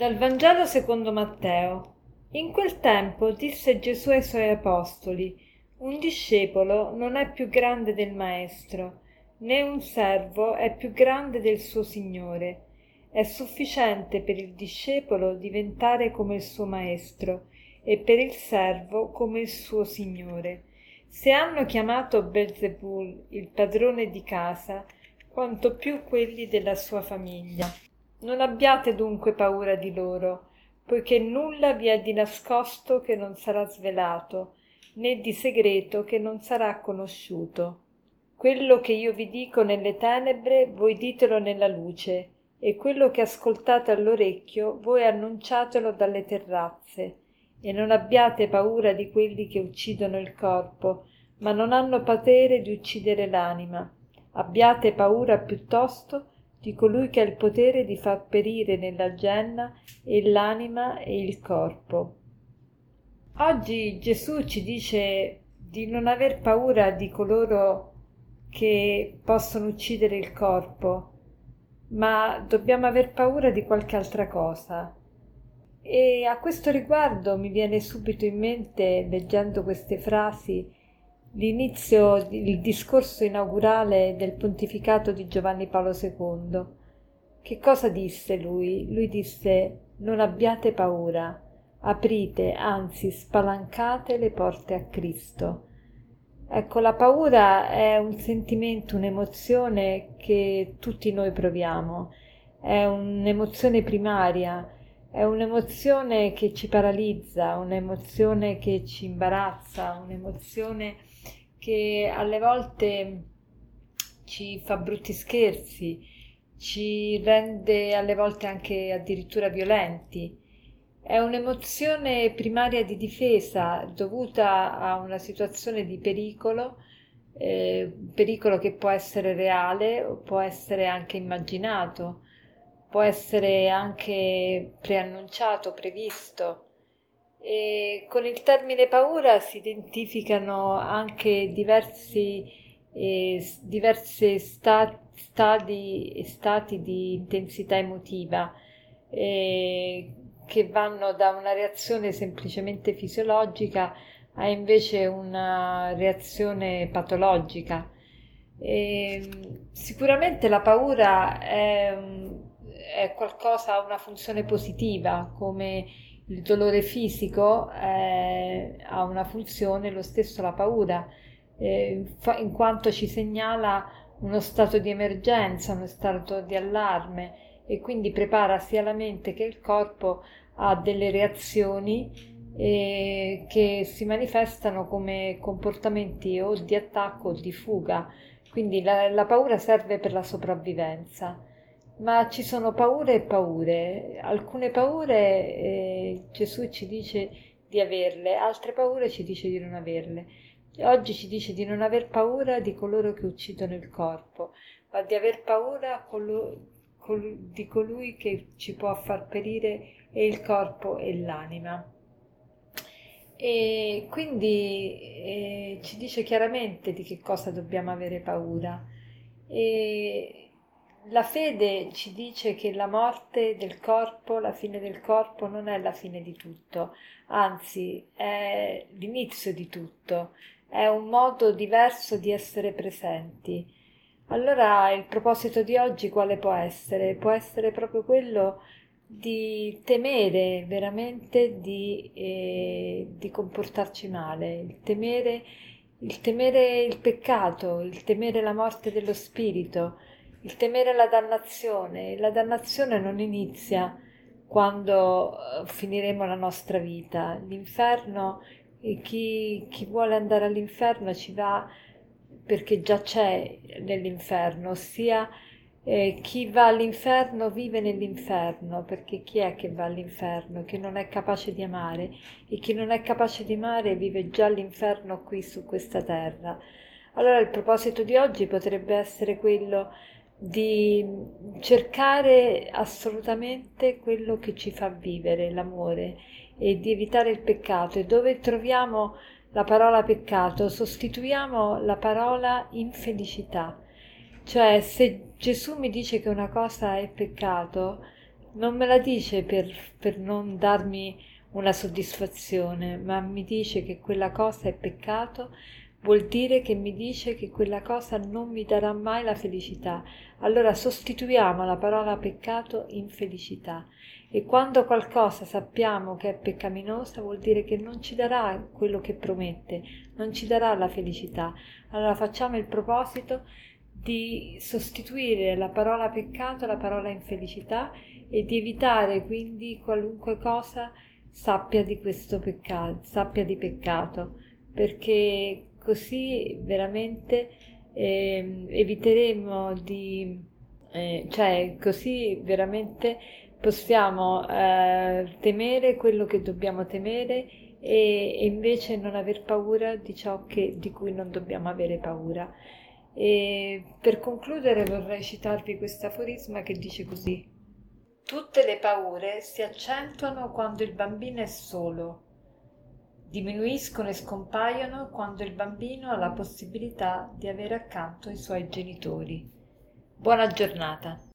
Dal Vangelo secondo Matteo. In quel tempo disse Gesù ai suoi apostoli, un discepolo non è più grande del maestro, né un servo è più grande del suo Signore. È sufficiente per il discepolo diventare come il suo maestro e per il servo come il suo Signore. Se hanno chiamato Belzebul il padrone di casa, quanto più quelli della sua famiglia. Non abbiate dunque paura di loro, poiché nulla vi è di nascosto che non sarà svelato, né di segreto che non sarà conosciuto. Quello che io vi dico nelle tenebre, voi ditelo nella luce, e quello che ascoltate all'orecchio, voi annunciatelo dalle terrazze. E non abbiate paura di quelli che uccidono il corpo, ma non hanno potere di uccidere l'anima. Abbiate paura piuttosto di colui che ha il potere di far perire nella genna e l'anima e il corpo. Oggi Gesù ci dice di non aver paura di coloro che possono uccidere il corpo, ma dobbiamo aver paura di qualche altra cosa. E a questo riguardo mi viene subito in mente, leggendo queste frasi, l'inizio, il discorso inaugurale del pontificato di Giovanni Paolo II. Che cosa disse lui? Lui disse non abbiate paura, aprite, anzi spalancate le porte a Cristo. Ecco, la paura è un sentimento, un'emozione che tutti noi proviamo, è un'emozione primaria, è un'emozione che ci paralizza, un'emozione che ci imbarazza, un'emozione che alle volte ci fa brutti scherzi, ci rende alle volte anche addirittura violenti. È un'emozione primaria di difesa dovuta a una situazione di pericolo, eh, pericolo che può essere reale o può essere anche immaginato, può essere anche preannunciato, previsto e con il termine paura si identificano anche diversi, eh, diverse sta- stadi stati di intensità emotiva eh, che vanno da una reazione semplicemente fisiologica a invece una reazione patologica. E, sicuramente la paura è, è qualcosa, ha una funzione positiva come il dolore fisico eh, ha una funzione, lo stesso la paura, eh, in quanto ci segnala uno stato di emergenza, uno stato di allarme e quindi prepara sia la mente che il corpo a delle reazioni eh, che si manifestano come comportamenti o di attacco o di fuga. Quindi la, la paura serve per la sopravvivenza ma ci sono paure e paure. Alcune paure eh, Gesù ci dice di averle, altre paure ci dice di non averle. Oggi ci dice di non aver paura di coloro che uccidono il corpo, ma di aver paura colo- col- di colui che ci può far perire e il corpo e l'anima. E quindi eh, ci dice chiaramente di che cosa dobbiamo avere paura. E la fede ci dice che la morte del corpo, la fine del corpo non è la fine di tutto, anzi è l'inizio di tutto, è un modo diverso di essere presenti. Allora il proposito di oggi quale può essere? Può essere proprio quello di temere veramente di, eh, di comportarci male, il temere, il temere il peccato, il temere la morte dello spirito, il temere la dannazione. La dannazione non inizia quando eh, finiremo la nostra vita. L'inferno, chi, chi vuole andare all'inferno ci va perché già c'è nell'inferno, ossia eh, chi va all'inferno vive nell'inferno, perché chi è che va all'inferno? Chi non è capace di amare e chi non è capace di amare vive già l'inferno qui su questa terra. Allora il proposito di oggi potrebbe essere quello di cercare assolutamente quello che ci fa vivere, l'amore, e di evitare il peccato. E dove troviamo la parola peccato, sostituiamo la parola infelicità. Cioè, se Gesù mi dice che una cosa è peccato, non me la dice per, per non darmi una soddisfazione, ma mi dice che quella cosa è peccato, vuol dire che mi dice che quella cosa non mi darà mai la felicità. Allora sostituiamo la parola peccato in felicità. E quando qualcosa sappiamo che è peccaminosa vuol dire che non ci darà quello che promette, non ci darà la felicità. Allora facciamo il proposito di sostituire la parola peccato alla parola infelicità e di evitare quindi qualunque cosa sappia di questo peccato, sappia di peccato, perché così veramente eh, eviteremo di, eh, cioè così veramente possiamo eh, temere quello che dobbiamo temere e, e, invece non aver paura di ciò che, di cui non dobbiamo avere paura. E per concludere vorrei citarvi questo aforisma che dice così. Tutte le paure si accentuano quando il bambino è solo, diminuiscono e scompaiono quando il bambino ha la possibilità di avere accanto i suoi genitori. Buona giornata.